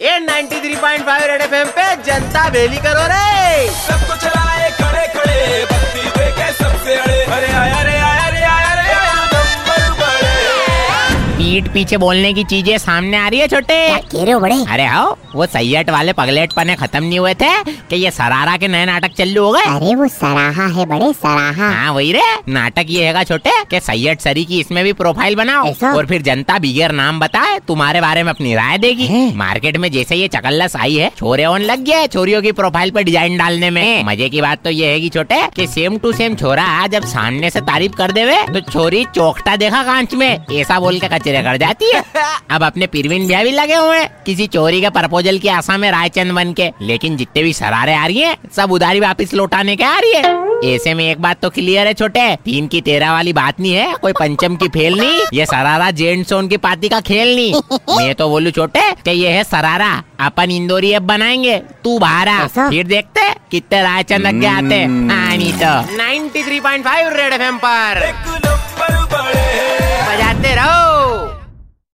ये 93.5 red FM पे जनता बेली करो रे। सबको चलाए पीठ पीछे बोलने की चीज़ें सामने आ रही है छोटे। कह रहे हो बड़े? अरे आओ वो सैयट वाले पगलेट पने खत्म नहीं हुए थे कि ये सरारा के नए नाटक चालू हो गए? अरे वो सराहा है बड़े सराहा। हाँ वही रे नाटक ये हैगा छोटे कि सैयद सरी की इसमें भी प्रोफ़ाइल बनाओ ऐसा? और फिर जनता बिगेर नाम बताए तुम्हारे बारे में अपनी राय देगी। मार्केट में जैसे ये चकल्लस आई है छोरे ऑन लग गए छोरियों की प्रोफ़ाइल पर डिज़ाइन डालने में। मज़े की बात तो ये है कि छोटे कि सेम टू सेम छोरा जब सामने से तारीफ़ कर देवे तो छोरी चौकटा देखा कांच में ऐसा बोल के कचरे कर जाती है। अब अपने पिरवीन भैया भी लगे हुए हैं किसी चोरी के प्रपोजल की आशा में रायचंद बन के। लेकिन जितने भी सरारे आ रही हैं सब उधारी वापस लौटाने के आ रही है। ऐसे में एक बात तो क्लियर है छोटे तीन की तेरह वाली बात नहीं है कोई पंचम की फेल नहीं ये सरारा जेंट सोन की पार्टी का खेल नहीं। मैं तो बोलू छोटे कि ये है सरारा अपन इंदौरी ऐप बनाएँगे तू ऐसा? फिर देखते कितने रायचंद आते हाँ। तो। 93.5 रेड एफएम पर